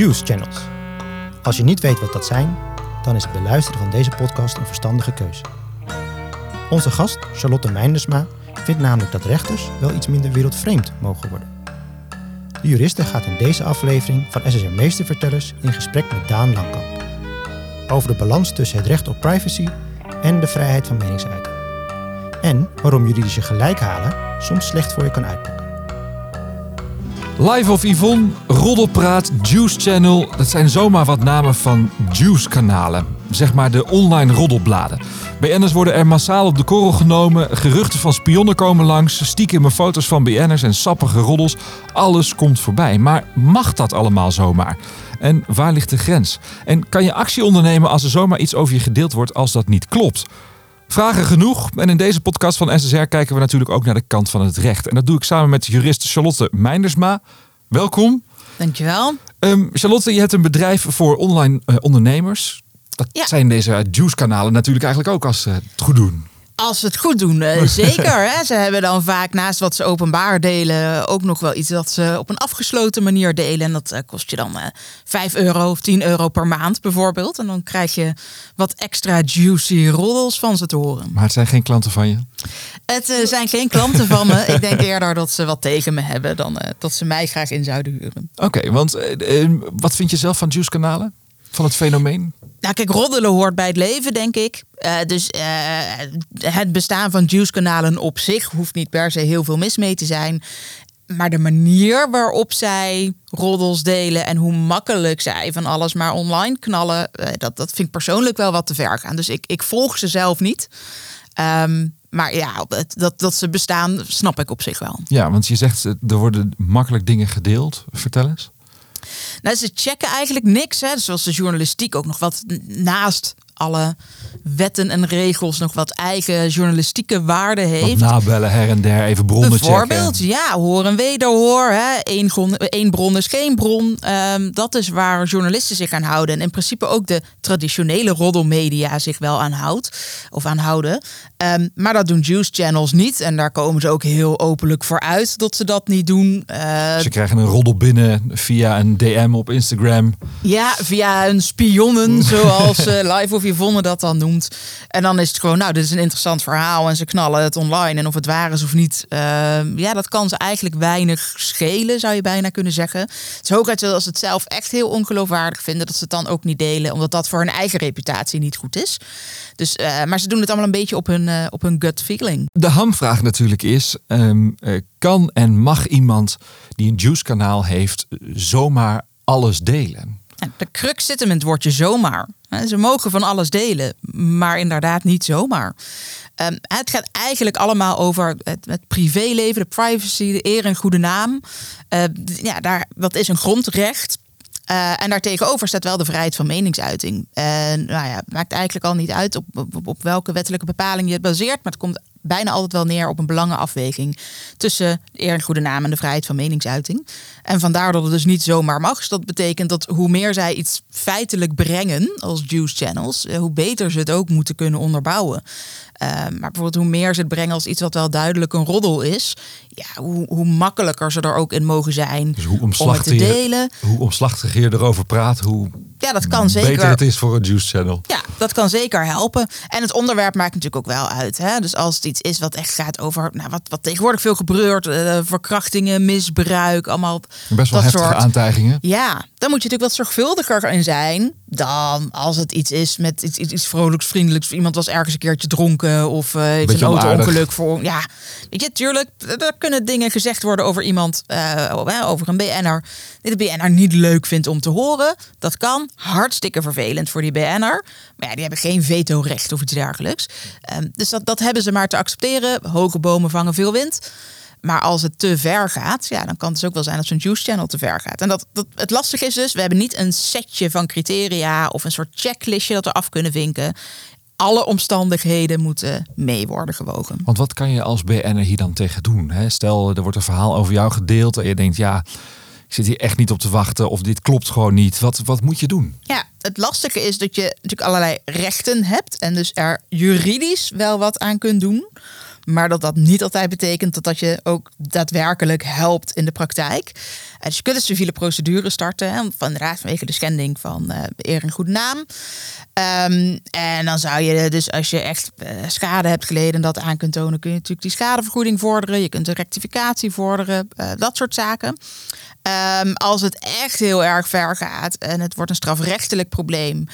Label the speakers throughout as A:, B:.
A: Juice. Als je niet weet wat dat zijn, dan is het beluisteren van deze podcast een verstandige keuze. Onze gast, Charlotte Meindersma, vindt namelijk dat rechters wel iets minder wereldvreemd mogen worden. De juriste gaat in deze aflevering van SSR Meestervertellers in gesprek met Daan Langkamp. Over de balans tussen het recht op privacy en de vrijheid van meningsuiting. En waarom juridische gelijk halen soms slecht voor je kan uitpakken.
B: Live of Yvonne, Roddelpraat, Juice Channel. Dat zijn zomaar wat namen van Juice-kanalen. Zeg maar de online roddelbladen. BN'ers worden er massaal op de korrel genomen. Geruchten van spionnen komen langs. Stiekeme foto's van BN'ers en sappige roddels. Alles komt voorbij. Maar mag dat allemaal zomaar? En waar ligt de grens? En kan je actie ondernemen als er zomaar iets over je gedeeld wordt als dat niet klopt? Vragen genoeg. En in deze podcast van SSR kijken we natuurlijk ook naar de kant van het recht. En dat doe ik samen met jurist Charlotte Meindersma. Welkom.
C: Dankjewel.
B: Um, Charlotte, je hebt een bedrijf voor online uh, ondernemers. Dat
C: Ja.
B: zijn deze Juice-kanalen natuurlijk eigenlijk ook als ze het goed doen.
C: Als ze het goed doen, eh, zeker. Hè? Ze hebben dan vaak naast wat ze openbaar delen ook nog wel iets dat ze op een afgesloten manier delen. En dat eh, kost je dan eh 5 euro of 10 euro per maand bijvoorbeeld. En dan krijg je wat extra juicy roddels van ze te horen.
B: Maar het zijn geen klanten van je.
C: Het zijn geen klanten van me. Ik denk eerder dat ze wat tegen me hebben dan dat ze mij graag in zouden huren.
B: Oké, want wat vind je zelf van Juice-kanalen? Van het fenomeen?
C: Nou, kijk, roddelen hoort bij het leven, denk ik. Eh, dus eh, het bestaan van juice-kanalen op zich hoeft niet per se heel veel mis mee te zijn. Maar de manier waarop zij roddels delen en hoe makkelijk zij van alles maar online knallen, eh, dat, dat vind ik persoonlijk wel wat te ver gaan. Dus ik, ik volg ze zelf niet. Ehm, maar ja, dat, dat ze bestaan, snap ik op zich wel.
B: Ja, want je zegt er worden makkelijk dingen gedeeld. Vertel eens.
C: Nou, ze checken eigenlijk niks. Hè. Dus Zoals de journalistiek ook nog wat naast alle wetten en regels nog wat eigen journalistieke waarde
B: Wat
C: heeft.
B: nabellen her en der, even bronnen
C: Bijvoorbeeld,
B: checken.
C: ja, hoor en wederhoor. Hè. Eén, bron, één bron is geen bron. Ehm, dat is waar journalisten zich aan houden. En in principe ook de traditionele roddelmedia zich wel aan houdt. Of aan houden. Ehm, maar dat doen juice channels niet. En daar komen ze ook heel openlijk voor uit dat ze dat niet doen. Eh,
B: Ze krijgen een roddel binnen via een DM op Instagram.
C: Ja, via een spionnen, zoals eh, Live of Yvonne dat dan noemt. En dan is het gewoon, nou, dit is een interessant verhaal en ze knallen het online. En of het waar is of niet, eh, ja, dat kan ze eigenlijk weinig schelen, zou je bijna kunnen zeggen. Het is hooguit als ze het zelf echt heel ongeloofwaardig vinden, dat ze het dan ook niet delen, omdat dat voor hun eigen reputatie niet goed is. Dus, eh, maar ze doen het allemaal een beetje op hun, eh, op hun gut feeling.
B: De hamvraag natuurlijk is: ehm, eh, kan en mag iemand die een Juice-kanaal heeft eh, zomaar alles delen?
C: En de crux zit hem in het woordje zomaar. Ze mogen van alles delen, maar inderdaad niet zomaar. Ehm, het gaat eigenlijk allemaal over het, het privéleven, de privacy, de eer en goede naam. Eh, d- ja, daar, dat is een grondrecht. Eh, en daartegenover staat wel de vrijheid van meningsuiting. En nou ja, het maakt eigenlijk al niet uit op, op, welke wettelijke bepaling je het baseert. Maar het komt bijna altijd wel neer op een belangenafweging tussen eer en goede naam en de vrijheid van meningsuiting. En vandaar dat het dus niet zomaar mag. Dus dat betekent dat hoe meer zij iets feitelijk brengen als juice channels, eh, hoe beter ze het ook moeten kunnen onderbouwen. Eh, maar bijvoorbeeld hoe meer ze het brengen als iets wat wel duidelijk een roddel is, ja, hoe, hoe makkelijker ze er ook in mogen zijn
B: Dus hoe
C: om het te
B: je,
C: delen.
B: hoe omslachtig je erover praat, hoe
C: Ja, dat kan zeker.
B: beter het is voor een Juice-channel.
C: Ja, dat kan zeker helpen. En het onderwerp maakt natuurlijk ook wel uit. Hè? Dus als het iets is wat echt gaat over nou, wat, wat tegenwoordig veel gebeurt, eh, verkrachtingen, misbruik, allemaal
B: Best wel
C: dat
B: heftige
C: soort.
B: aantijgingen.
C: Ja, dan moet je natuurlijk wat zorgvuldiger in zijn dan als het iets is met iets, iets, iets vrolijks, vriendelijks. Iemand was ergens een keertje dronken of eh heeft
B: Beetje
C: een auto-ongeluk voor. Ja, weet je, tuurlijk, er kunnen dingen gezegd worden over iemand, eh, over een BN'er. Die de BN'er niet leuk vindt om te horen. Dat kan. Hartstikke vervelend voor die BN'er. Maar ja, die hebben geen vetorecht of iets dergelijks. Ehm, dus dat, dat hebben ze maar te accepteren. Hoge bomen vangen veel wind. Maar als het te ver gaat, ja, dan kan het dus ook wel zijn dat zo'n juice channel te ver gaat. En dat, dat, het lastige is dus, we hebben niet een setje van criteria of een soort checklistje dat we af kunnen vinken. Alle omstandigheden moeten mee worden gewogen.
B: Want wat kan je als BN'er hier dan tegen doen? Hè? Stel, er wordt een verhaal over jou gedeeld en je denkt, ja, ik zit hier echt niet op te wachten of dit klopt gewoon niet. Wat, wat moet je doen?
C: Ja, het lastige is dat je natuurlijk allerlei rechten hebt en dus er juridisch wel wat aan kunt doen. Maar dat dat niet altijd betekent dat dat je ook daadwerkelijk helpt in de praktijk. Uh, dus je kunt een civiele procedure starten. Hè, van inderdaad vanwege de schending van uh, eer en goede naam. Um, en dan zou je dus als je echt uh, schade hebt geleden en dat aan kunt tonen, kun je natuurlijk die schadevergoeding vorderen. Je kunt een rectificatie vorderen. dat soort zaken. Um, als het echt heel erg ver gaat en het wordt een strafrechtelijk probleem,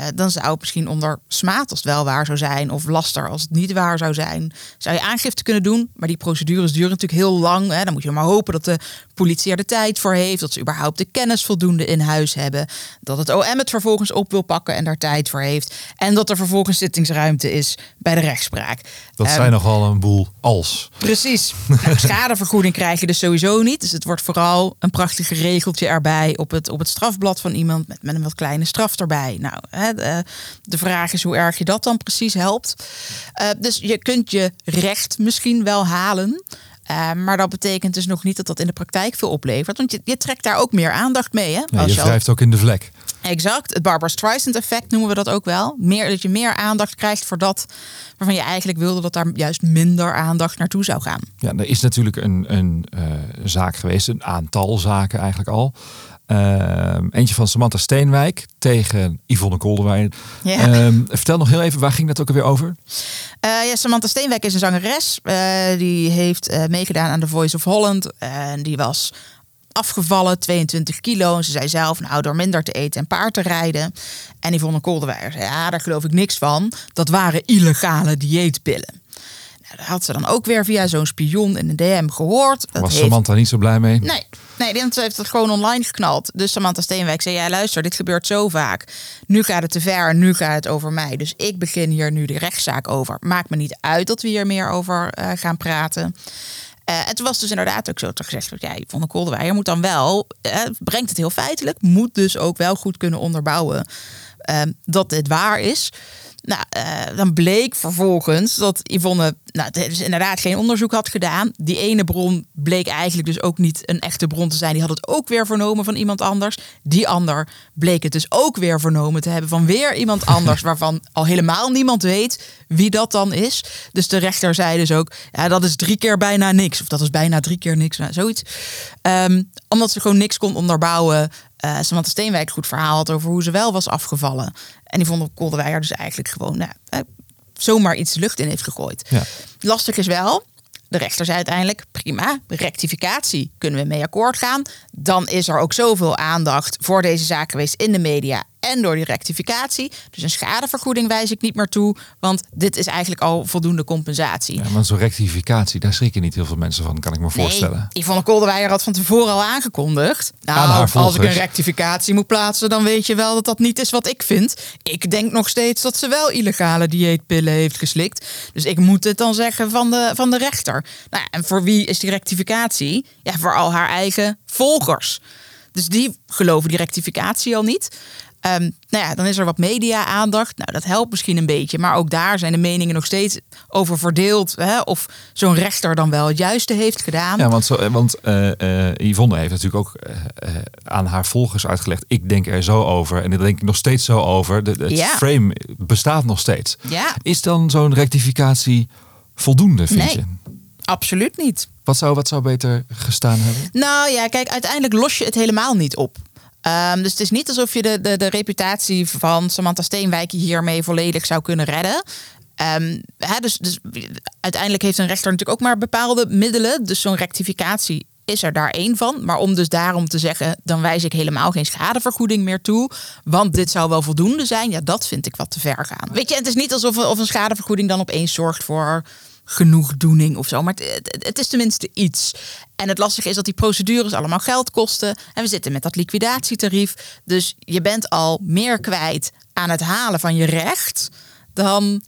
C: uh, dan zou het misschien onder smaad als het wel waar zou zijn, of laster als het niet waar zou zijn, zou je aangifte kunnen doen. Maar die procedures duren natuurlijk heel lang. Hè. Dan moet je maar hopen dat de politie er de tijd voor heeft, dat ze überhaupt de kennis voldoende in huis hebben, dat het OM het vervolgens op wil pakken en daar tijd voor heeft, en dat er vervolgens zittingsruimte is bij de rechtspraak.
B: Dat um, zijn nogal een boel als.
C: Precies. nou, schadevergoeding krijg je dus sowieso niet. Dus het wordt vooral een prachtige regeltje erbij op het, op het strafblad van iemand met, met een wat kleine straf erbij. Nou, hè, de, de, vraag is hoe erg je dat dan precies helpt. Uh, dus je kunt je recht misschien wel halen. Uh, maar dat betekent dus nog niet dat dat in de praktijk veel oplevert. Want je, je trekt daar ook meer aandacht mee. Hè?
B: Ja, je wrijft ook in de vlek.
C: Exact. Het Barbara Streisand effect noemen we dat ook wel. Meer, dat je meer aandacht krijgt voor dat waarvan je eigenlijk wilde dat daar juist minder aandacht naartoe zou gaan.
B: Ja, er is natuurlijk een, een uh, zaak geweest, een aantal zaken eigenlijk al. Uh, eentje van Samantha Steenwijk tegen Yvonne Kolderwijn. Uh, vertel nog heel even, waar ging dat ook alweer over?
C: Uh, ja, Samantha Steenwijk is een zangeres. Uh, die heeft meegedaan aan The Voice of Holland. En die was afgevallen, 22 kilo. En ze zei zelf, nou, door minder te eten en paard te rijden. En Yvonne Kolderwijn zei, ja, daar geloof ik niks van. Dat waren illegale dieetpillen. Had ze dan ook weer via zo'n spion in de DM gehoord. Dat
B: Was
C: heeft...
B: Samantha niet zo blij mee?
C: Nee, Nee, die heeft het gewoon online geknald. Dus Samantha Steenwijk zei: Ja, luister, dit gebeurt zo vaak. Nu gaat het te ver en nu gaat het over mij. Dus ik begin hier nu de rechtszaak over. Maakt me niet uit dat we hier meer over uh, gaan praten. Uh, het was dus inderdaad ook zo te gezegd: ja, Yvonne Kolderweijer moet dan wel, uh, brengt het heel feitelijk, moet dus ook wel goed kunnen onderbouwen dat dit waar is. Nou, uh, dan bleek vervolgens dat Yvonne nou, dus inderdaad geen onderzoek had gedaan. Die ene bron bleek eigenlijk dus ook niet een echte bron te zijn. Die had het ook weer vernomen van iemand anders. Die ander bleek het dus ook weer vernomen te hebben van weer iemand anders, waarvan al helemaal niemand weet wie dat dan is. Dus de rechter zei dus ook, ja, dat is drie keer bijna niks. Of dat is bijna drie keer niks, nou, zoiets. Um, omdat ze gewoon niks kon onderbouwen. Uh, Samantha Steenwijk goed verhaal had over hoe ze wel was afgevallen. En die vonden Kolderweijer dus eigenlijk gewoon nou, zomaar iets de lucht in heeft gegooid.
B: Ja.
C: Lastig is wel, de rechter zei uiteindelijk, prima, rectificatie, kunnen we mee akkoord gaan. Dan is er ook zoveel aandacht voor deze zaak geweest in de media en door die rectificatie. Dus een schadevergoeding wijs ik niet meer toe, want dit is eigenlijk al voldoende compensatie.
B: Ja, maar zo'n rectificatie, daar schrikken niet heel veel mensen van, kan ik me
C: nee,
B: voorstellen.
C: Yvonne Kolderweijer had van tevoren al aangekondigd. Nou,
B: Aan
C: als ik een rectificatie moet plaatsen, dan weet je wel dat dat niet is wat ik vind. Ik denk nog steeds dat ze wel illegale dieetpillen heeft geslikt. Dus ik moet het dan zeggen van de, van de rechter. Nou, ja, en voor wie is die rectificatie? Ja, voor al haar eigen volgers. Dus die geloven die rectificatie al niet. Um, nou ja, dan is er wat media-aandacht. Nou, dat helpt misschien een beetje. Maar ook daar zijn de meningen nog steeds over verdeeld. Hè? Of zo'n rechter dan wel het juiste heeft gedaan.
B: Ja, want, zo, want uh, uh, Yvonne heeft natuurlijk ook uh, aan haar volgers uitgelegd. Ik denk er zo over. En daar denk ik nog steeds zo over. De, het
C: Ja.
B: frame bestaat nog steeds.
C: Ja,
B: Is dan zo'n rectificatie voldoende, vind
C: Nee.
B: je?
C: absoluut niet.
B: Wat zou, wat zou beter gestaan hebben?
C: Nou ja, kijk, uiteindelijk los je het helemaal niet op. Ehm, dus het is niet alsof je de, de, de reputatie van Samantha Steenwijk hiermee volledig zou kunnen redden. Ehm, hè, dus, dus uiteindelijk heeft een rechter natuurlijk ook maar bepaalde middelen. Dus zo'n rectificatie is er daar één van. Maar om dus daarom te zeggen, dan wijs ik helemaal geen schadevergoeding meer toe. Want dit zou wel voldoende zijn. Ja, dat vind ik wat te ver gaan. Weet je, het is niet alsof of een schadevergoeding dan opeens zorgt voor genoegdoening of zo. Maar het, is tenminste iets. En het lastige is dat die procedures allemaal geld kosten. En we zitten met dat liquidatietarief. Dus je bent al meer kwijt aan het halen van je recht dan.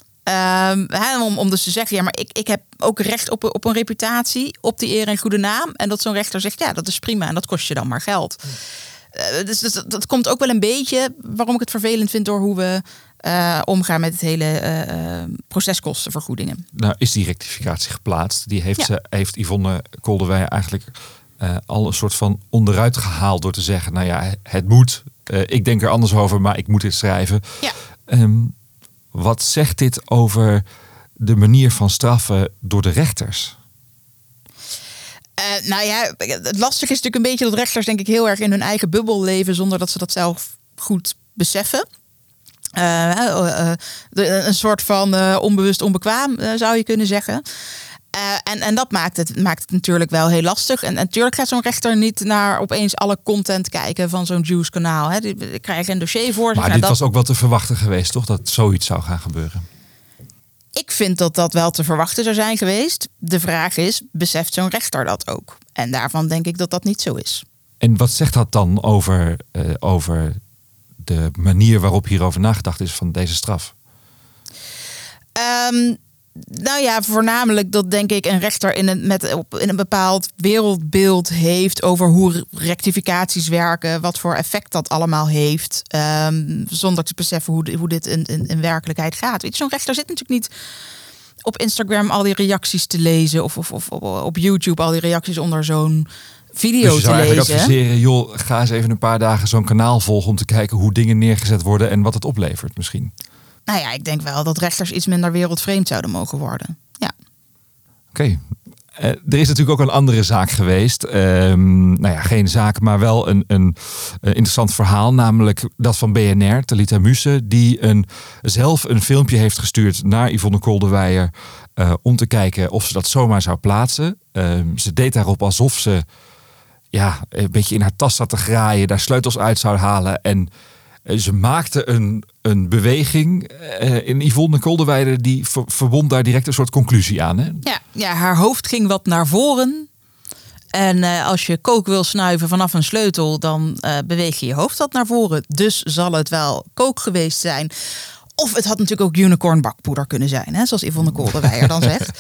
C: hè, om, om dus te zeggen, ja, maar ik, ik heb ook recht op, een- op een reputatie, op die eer en goede naam. En dat zo'n rechter zegt, ja, dat is prima en dat kost je dan maar geld. Eh, dus, dus dat, dat komt ook wel een beetje waarom ik het vervelend vind door hoe we eh, omgaan met het hele eh, proceskostenvergoedingen.
B: Nou, is die rectificatie geplaatst? Die heeft,
C: Ja.
B: ze, heeft Yvonne Kolderwij eigenlijk al een soort van onderuit gehaald door te zeggen: Nou ja, het moet. Ik denk er anders over, maar ik moet dit schrijven.
C: Ja.
B: Ehm, wat zegt dit over de manier van straffen door de rechters?
C: Uh, nou ja, het lastige is natuurlijk een beetje dat rechters denk ik heel erg in hun eigen bubbel leven zonder dat ze dat zelf goed beseffen. Uh, uh, een soort van onbewust onbekwaam zou je kunnen zeggen. en, en dat maakt het, maakt het natuurlijk wel heel lastig. En, natuurlijk gaat zo'n rechter niet naar opeens alle content kijken van zo'n Juice kanaal. Hè. Die, krijgen een dossier voor
B: Maar dit was ook wel te verwachten geweest, toch? Dat zoiets zou gaan gebeuren.
C: Ik vind dat dat wel te verwachten zou zijn geweest. De vraag is, beseft zo'n rechter dat ook? En daarvan denk ik dat dat niet zo is.
B: En wat zegt dat dan over, uh, over de manier waarop hierover nagedacht is van deze straf?
C: Um, nou ja, voornamelijk dat denk ik een rechter in een, met, op, in een bepaald wereldbeeld heeft over hoe rectificaties werken, wat voor effect dat allemaal heeft, um, zonder te beseffen hoe, hoe dit in, in, werkelijkheid gaat. Zo'n rechter zit natuurlijk niet op Instagram al die reacties te lezen of, of, of op YouTube al die reacties onder zo'n video dus
B: je zou
C: te
B: lezen. adviseren, joh, ga eens even een paar dagen zo'n kanaal volgen om te kijken hoe dingen neergezet worden en wat het oplevert misschien.
C: Nou ja, ik denk wel dat rechters iets minder wereldvreemd zouden mogen worden. Ja.
B: Oké. Eh, er is natuurlijk ook een andere zaak geweest. Um, nou ja, geen zaak, maar wel een, een, interessant verhaal. Namelijk dat van BNR, Talita Muse, die een, zelf een filmpje heeft gestuurd naar Yvonne Kolderweijer. Uh, om te kijken of ze dat zomaar zou plaatsen. Um, ze deed daarop alsof ze ja, een beetje in haar tas zat te graaien, daar sleutels uit zou halen. En eh, ze maakte een, een beweging uh, in Yvonne Kolderweide, die verbond daar direct een soort conclusie aan. Hè?
C: Ja, ja, haar hoofd ging wat naar voren. En uh, als je kook wil snuiven vanaf een sleutel, dan uh, beweeg je je hoofd wat naar voren. Dus zal het wel kook geweest zijn. Of het had natuurlijk ook unicorn bakpoeder kunnen zijn, hè, zoals Yvonne Kolderweijer dan zegt.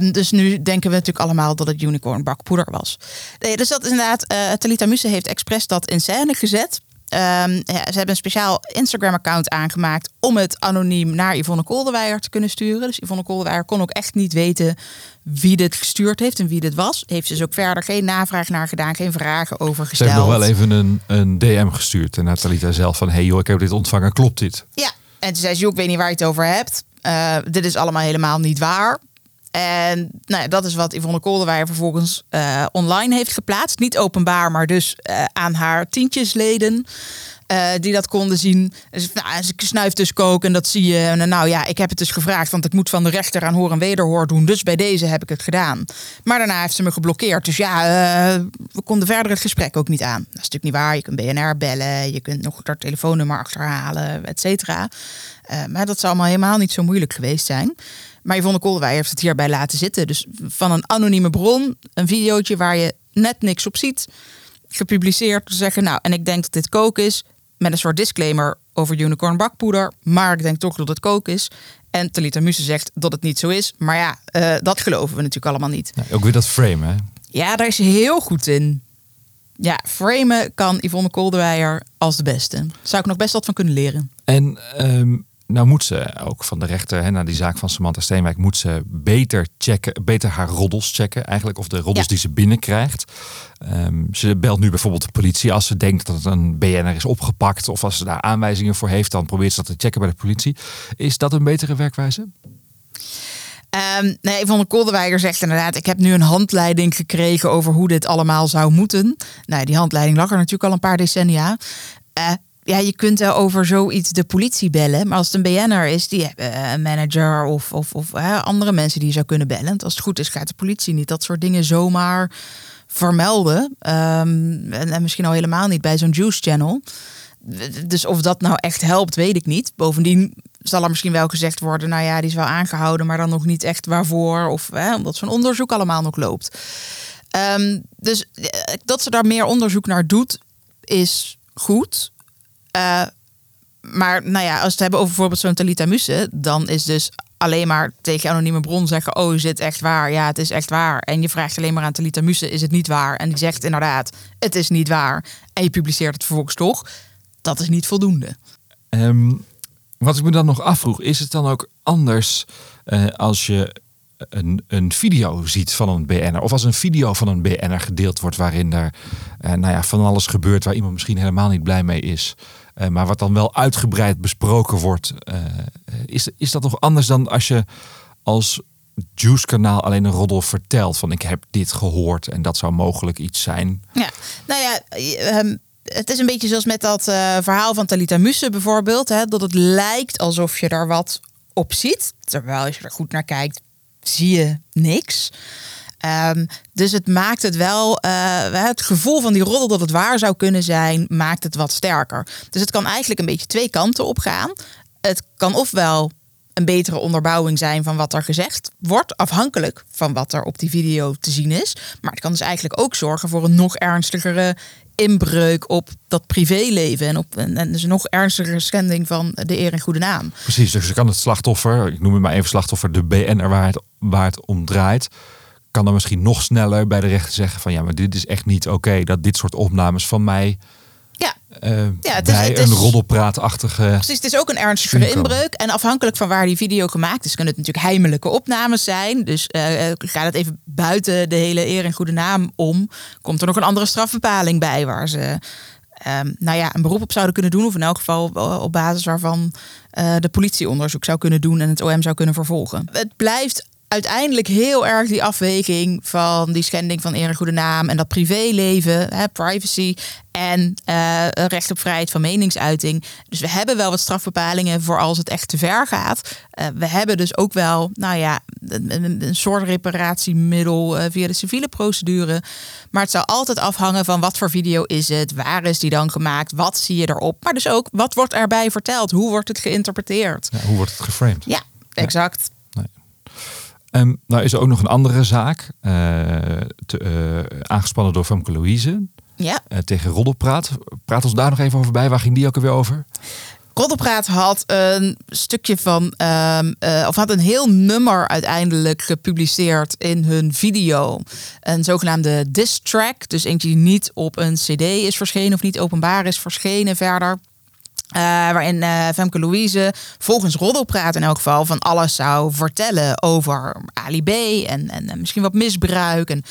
C: Um, dus nu denken we natuurlijk allemaal dat het unicorn bakpoeder was. Nee, dus dat is inderdaad, uh, Talita Musse heeft expres dat in scène gezet. Um, ja, ze hebben een speciaal Instagram-account aangemaakt om het anoniem naar Yvonne Kolderweijer te kunnen sturen. Dus Yvonne Kolderweijer kon ook echt niet weten wie dit gestuurd heeft en wie dit was. Heeft ze dus ook verder geen navraag naar gedaan, geen vragen over gesteld.
B: Ze heeft nog wel even een, een DM gestuurd naar Talita zelf van... hey joh, ik heb dit ontvangen, klopt dit?
C: Ja, en toen zei ze, ik weet niet waar je het over hebt. Uh, dit is allemaal helemaal niet waar. En nou ja, dat is wat Yvonne Kolderweijer vervolgens uh, online heeft geplaatst. Niet openbaar, maar dus uh, aan haar tientjesleden. Uh, die dat konden zien. Dus, nou, ze snuift dus kook en dat zie je. En, nou ja, ik heb het dus gevraagd, want ik moet van de rechter aan hoor en wederhoor doen. Dus bij deze heb ik het gedaan. Maar daarna heeft ze me geblokkeerd. Dus ja, we konden verder het gesprek ook niet aan. Dat is natuurlijk niet waar. Je kunt BNR bellen, je kunt nog haar telefoonnummer achterhalen, et cetera. maar dat zou allemaal helemaal niet zo moeilijk geweest zijn. Maar Yvonne Kolderwij heeft het hierbij laten zitten. Dus van een anonieme bron, een videootje waar je net niks op ziet, gepubliceerd. Te zeggen, nou, en ik denk dat dit kook is, met een soort disclaimer over unicorn bakpoeder. Maar ik denk toch dat het kook is. En Talita Muse zegt dat het niet zo is. Maar ja, uh, dat geloven we natuurlijk allemaal niet.
B: Ja, ook weer dat frame, hè?
C: Ja, daar is heel goed in. Ja, framen kan Yvonne Kolderweijer als de beste. Zou ik nog best wat van kunnen leren.
B: En um, nou moet ze ook van de rechter, hè, naar die zaak van Samantha Steenwijk, moet ze beter checken, beter haar roddels checken. Eigenlijk of de roddels die ze binnenkrijgt. Um, ze belt nu bijvoorbeeld de politie als ze denkt dat een BNR is opgepakt. Of als ze daar aanwijzingen voor heeft, dan probeert ze dat te checken bij de politie. Is dat een betere werkwijze?
C: Um, nee, Yvonne Kolderweijer zegt inderdaad... ik heb nu een handleiding gekregen over hoe dit allemaal zou moeten. Nou, die handleiding lag er natuurlijk al een paar decennia. Uh, ja, je kunt er over zoiets de politie bellen. Maar als het een BN'er is, die hebben een manager of, of, of andere mensen die je zou kunnen bellen. als het goed is, gaat de politie niet dat soort dingen zomaar vermelden. Um, en, en, misschien al helemaal niet bij zo'n Juice Channel. Dus of dat nou echt helpt, weet ik niet. Bovendien zal er misschien wel gezegd worden, nou ja, die is wel aangehouden, maar dan nog niet echt waarvoor. Of omdat zo'n onderzoek allemaal nog loopt. Um, dus eh, dat ze daar meer onderzoek naar doet, is goed. Uh, maar nou ja, als we het hebben over bijvoorbeeld zo'n Talita Muse, dan is dus alleen maar tegen anonieme bron zeggen: Oh, is het echt waar? Ja, het is echt waar. En je vraagt alleen maar aan Talita Muse: Is het niet waar? En die zegt inderdaad: Het is niet waar. En je publiceert het vervolgens toch. Dat is niet voldoende.
B: Um, wat ik me dan nog afvroeg, is het dan ook anders uh, als je een, een video ziet van een BN'er. Of als een video van een BN'er gedeeld wordt waarin er uh, nou ja, van alles gebeurt waar iemand misschien helemaal niet blij mee is. Uh, maar wat dan wel uitgebreid besproken wordt. Uh, is, is dat toch anders dan als je als Juice kanaal alleen een roddel vertelt van ik heb dit gehoord en dat zou mogelijk iets zijn.
C: Ja, nou ja, ehm, het is een beetje zoals met dat eh, verhaal van Talita Musse bijvoorbeeld. Hè, dat het lijkt alsof je daar wat op ziet. Terwijl als je er goed naar kijkt, zie je niks. Ehm, dus het maakt het wel, uh, het gevoel van die roddel dat het waar zou kunnen zijn, maakt het wat sterker. Dus het kan eigenlijk een beetje twee kanten op gaan. Het kan ofwel een betere onderbouwing zijn van wat er gezegd wordt, afhankelijk van wat er op die video te zien is. Maar het kan dus eigenlijk ook zorgen voor een nog ernstigere inbreuk op dat privéleven en op en dus een nog ernstigere schending van de eer en goede naam.
B: Precies, dus je kan het slachtoffer, ik noem het maar even slachtoffer, de BN'er waar het, waar het om draait, kan dan misschien nog sneller bij de rechter zeggen van ja, maar dit is echt niet oké dat dit soort opnames van mij
C: ja.
B: Uh, ja, het is, bij het is, een roddelpraatachtige.
C: Precies, het is ook een ernstige inbreuk. En afhankelijk van waar die video gemaakt is, kunnen het natuurlijk heimelijke opnames zijn. Dus uh, gaat het even buiten de hele eer en goede naam om. Komt er nog een andere strafbepaling bij waar ze. Um, nou ja, een beroep op zouden kunnen doen. Of in elk geval op basis waarvan uh, de politie onderzoek zou kunnen doen en het OM zou kunnen vervolgen. Het blijft uiteindelijk heel erg die afweging van die schending van eer en goede naam en dat privéleven, hè, privacy en uh, recht op vrijheid van meningsuiting. Dus we hebben wel wat strafbepalingen voor als het echt te ver gaat. Uh, we hebben dus ook wel, nou ja, een, een soort reparatiemiddel uh, via de civiele procedure. Maar het zou altijd afhangen van wat voor video is het, waar is die dan gemaakt, wat zie je erop. Maar dus ook, wat wordt erbij verteld, hoe wordt het geïnterpreteerd?
B: Ja, hoe wordt het geframed?
C: Ja, exact.
B: Um, nou is er ook nog een andere zaak, te, uh, aangespannen door Femke Louise.
C: Ja.
B: Uh, tegen Roddelpraat. Praat ons daar nog even over bij. Waar ging die ook alweer over?
C: Roddelpraat had een stukje van, um, of had een heel nummer uiteindelijk gepubliceerd in hun video. Een zogenaamde diss track. Dus eentje die niet op een CD is verschenen of niet openbaar is verschenen verder. Uh, waarin uh, Femke Louise volgens Roddelpraat in elk geval van alles zou vertellen over Ali en, en misschien wat misbruik. En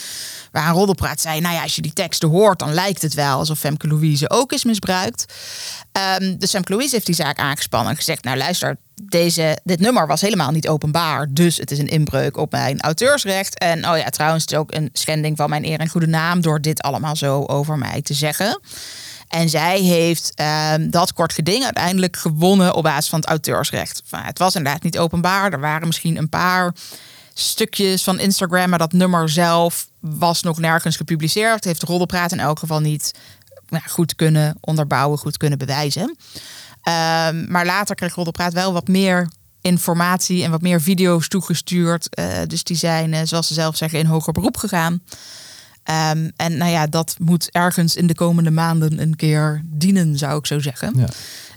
C: waar Roddelpraat zei, nou ja, als je die teksten hoort, dan lijkt het wel alsof Femke Louise ook is misbruikt. Um, dus Femke Louise heeft die zaak aangespannen en gezegd, nou luister, deze, dit nummer was helemaal niet openbaar. Dus het is een inbreuk op mijn auteursrecht. En oh ja, trouwens, het is ook een schending van mijn eer en goede naam door dit allemaal zo over mij te zeggen. En zij heeft um, dat kort geding uiteindelijk gewonnen op basis van het auteursrecht. Het was inderdaad niet openbaar. Er waren misschien een paar stukjes van Instagram, maar dat nummer zelf was nog nergens gepubliceerd. Heeft Roddelpraat in elk geval niet nou, goed kunnen onderbouwen, goed kunnen bewijzen. Um, maar later kreeg Roddelpraat wel wat meer informatie en wat meer video's toegestuurd. Uh, dus die zijn, uh, zoals ze zelf zeggen, in hoger beroep gegaan. Um, en nou ja, dat moet ergens in de komende maanden een keer dienen, zou ik zo zeggen. Ja.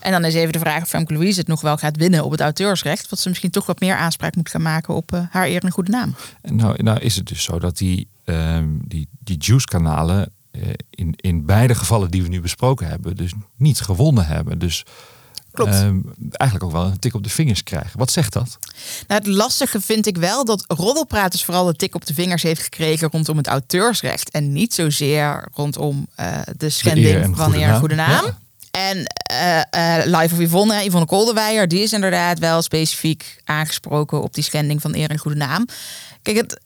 C: En dan is even de vraag of Femke Louise het nog wel gaat winnen op het auteursrecht. Wat ze misschien toch wat meer aanspraak moet gaan maken op uh, haar eer en goede naam.
B: Nou, nou is het dus zo dat die, um, die, die Juice-kanalen uh, in, in beide gevallen die we nu besproken hebben, dus niet gewonnen hebben. Dus
C: Klopt. Um,
B: eigenlijk ook wel een tik op de vingers krijgen. Wat zegt dat?
C: Nou, het lastige vind ik wel dat Roddelpraters vooral de tik op de vingers heeft gekregen rondom het auteursrecht. En niet zozeer rondom uh, de schending de van eer en goede naam. Ja. En uh, Live of Yvonne, Yvonne Kolderweijer, die is inderdaad wel specifiek aangesproken op die schending van eer en goede naam. Kijk, het,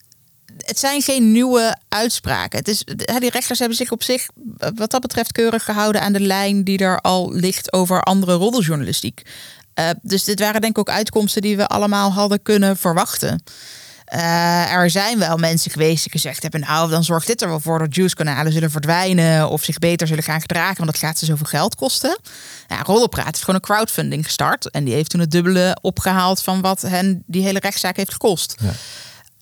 C: het zijn geen nieuwe uitspraken. Het is, die rechters hebben zich op zich, wat dat betreft, keurig gehouden aan de lijn die er al ligt over andere roddeljournalistiek. Uh, dus dit waren denk ik ook uitkomsten die we allemaal hadden kunnen verwachten. Uh, er zijn wel mensen geweest die gezegd hebben: Nou, dan zorgt dit er wel voor dat juice-kanalen zullen verdwijnen of zich beter zullen gaan gedragen, want dat gaat ze zoveel geld kosten. Ja, Roddelpraat heeft gewoon een crowdfunding gestart en die heeft toen het dubbele opgehaald van wat hen die hele rechtszaak heeft gekost. Ja.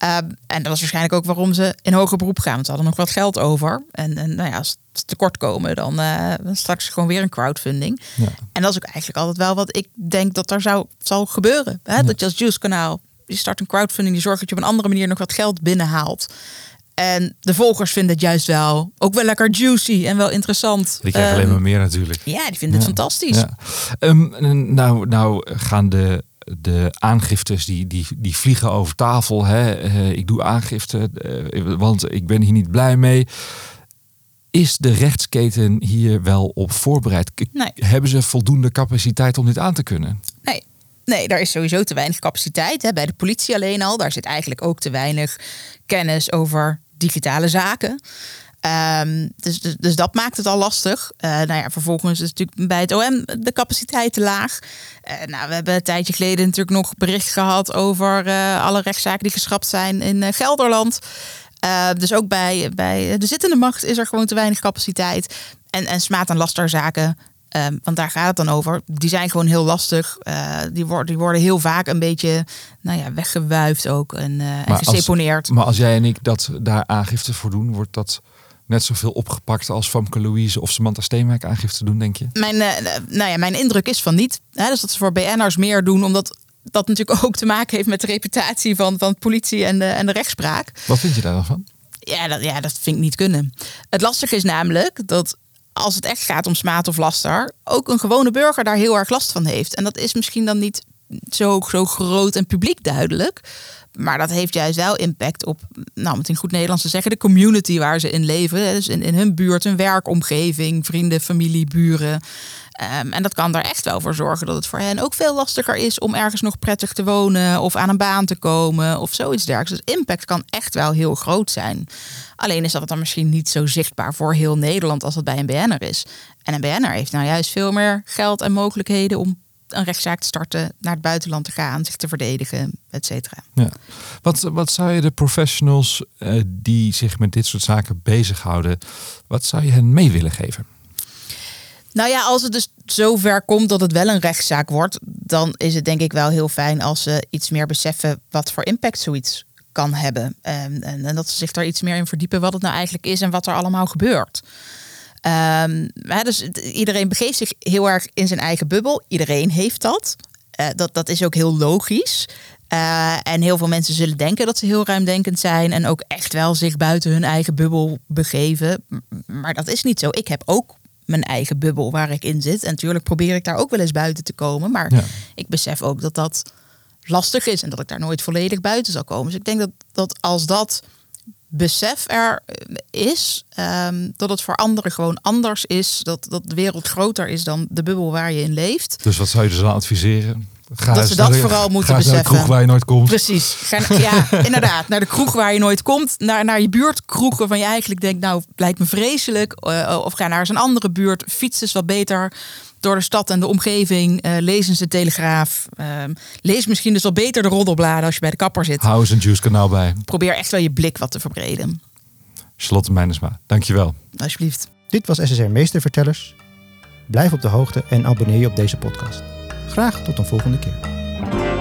C: Uh, en dat is waarschijnlijk ook waarom ze in hoger beroep gaan. Want ze hadden nog wat geld over. En, en nou ja, als ze tekort komen, dan, uh, dan straks gewoon weer een crowdfunding. Ja. En dat is ook eigenlijk altijd wel wat ik denk dat er zou, zal gebeuren. Hè? Ja. Dat je als Juice kanaal, je start een crowdfunding, die zorgt dat je op een andere manier nog wat geld binnenhaalt. En de volgers vinden het juist wel ook wel lekker juicy en wel interessant.
B: Die krijgen um, alleen maar meer natuurlijk.
C: Ja, die vinden het fantastisch.
B: Um, nou, nou gaan de de aangiftes die, die, die vliegen over tafel. Hè. Uh, ik doe aangifte, uh, want ik ben hier niet blij mee. Is de rechtsketen hier wel op voorbereid?
C: Nee.
B: Hebben ze voldoende capaciteit om dit aan te kunnen?
C: Nee, Nee, daar is sowieso te weinig capaciteit. Hè. Bij de politie alleen al. Daar zit eigenlijk ook te weinig kennis over digitale zaken. Ehm, dus, dus, dus, dat maakt het al lastig. Uh, nou ja, vervolgens is natuurlijk bij het OM de capaciteit te laag. Uh, nou, we hebben een tijdje geleden natuurlijk nog bericht gehad over uh, alle rechtszaken die geschrapt zijn in Gelderland. dus ook bij, bij de zittende macht is er gewoon te weinig capaciteit. En, en smaad- en lasterzaken Um, want daar gaat het dan over. Die zijn gewoon heel lastig. Die, worden, die worden heel vaak een beetje nou ja, weggewuifd ook en, en geseponeerd.
B: maar als jij en ik dat daar aangifte voor doen, wordt dat net zoveel opgepakt als Famke Louise of Samantha Steenwijk aangifte doen, denk je?
C: Mijn, uh, nou ja, mijn indruk is van niet. Hè, dus dat ze voor BN'ers meer doen, omdat dat natuurlijk ook te maken heeft met de reputatie van, van politie en de, en de rechtspraak.
B: Wat vind je daar dan van?
C: Ja dat, ja, dat vind ik niet kunnen. Het lastige is namelijk dat als het echt gaat om smaad of laster, ook een gewone burger daar heel erg last van heeft. En dat is misschien dan niet zo, zo groot en publiek duidelijk. Maar dat heeft juist wel impact op, nou, om het in goed Nederlands te zeggen, de community waar ze in leven. Dus in, hun buurt, hun werkomgeving, vrienden, familie, buren. Um, en dat kan daar echt wel voor zorgen dat het voor hen ook veel lastiger is om ergens nog prettig te wonen of aan een baan te komen of zoiets dergelijks. Dus impact kan echt wel heel groot zijn. Alleen is dat dan misschien niet zo zichtbaar voor heel Nederland als dat bij een BN'er is. En een BN'er heeft nou juist veel meer geld en mogelijkheden om een rechtszaak te starten, naar het buitenland te gaan, zich te verdedigen, et cetera.
B: Ja. Wat, wat zou je de professionals uh, die zich met dit soort zaken bezighouden, wat zou je hen mee willen geven?
C: Nou ja, als het dus zover komt dat het wel een rechtszaak wordt, dan is het denk ik wel heel fijn als ze iets meer beseffen wat voor impact zoiets kan hebben. En, en, en dat ze zich daar iets meer in verdiepen wat het nou eigenlijk is en wat er allemaal gebeurt. Um, dus iedereen begeeft zich heel erg in zijn eigen bubbel. Iedereen heeft dat. Uh, dat, dat is ook heel logisch. Uh, en heel veel mensen zullen denken dat ze heel ruimdenkend zijn en ook echt wel zich buiten hun eigen bubbel begeven. Maar dat is niet zo. Ik heb ook mijn eigen bubbel waar ik in zit. En natuurlijk probeer ik daar ook wel eens buiten te komen. Maar ja. ik besef ook dat dat lastig is en dat ik daar nooit volledig buiten zal komen. Dus ik denk dat, dat als dat besef er is, um, dat het voor anderen gewoon anders is, dat, dat de wereld groter is dan de bubbel waar je in leeft.
B: Dus wat zou je dus dan adviseren?
C: Ga dat ze dat vooral moeten beseffen.
B: Naar de kroeg waar je nooit komt.
C: Precies. Ga, ja, inderdaad. Naar de kroeg waar je nooit komt. Naar, naar je buurtkroeg waarvan je eigenlijk denkt, nou, lijkt me vreselijk. Uh, of ga naar eens een andere buurt. Fiets is wat beter door de stad en de omgeving. Uh, lees eens de Telegraaf. Uh, lees misschien dus wel beter de roddelbladen als je bij de kapper zit.
B: Hou eens een Juice kanaal bij.
C: Probeer echt wel je blik wat te verbreden.
B: Charlotte Meinersma, dankjewel.
C: Alsjeblieft.
A: Dit was SSR Meestervertellers. Blijf op de hoogte en abonneer je op deze podcast. Graag tot een volgende keer.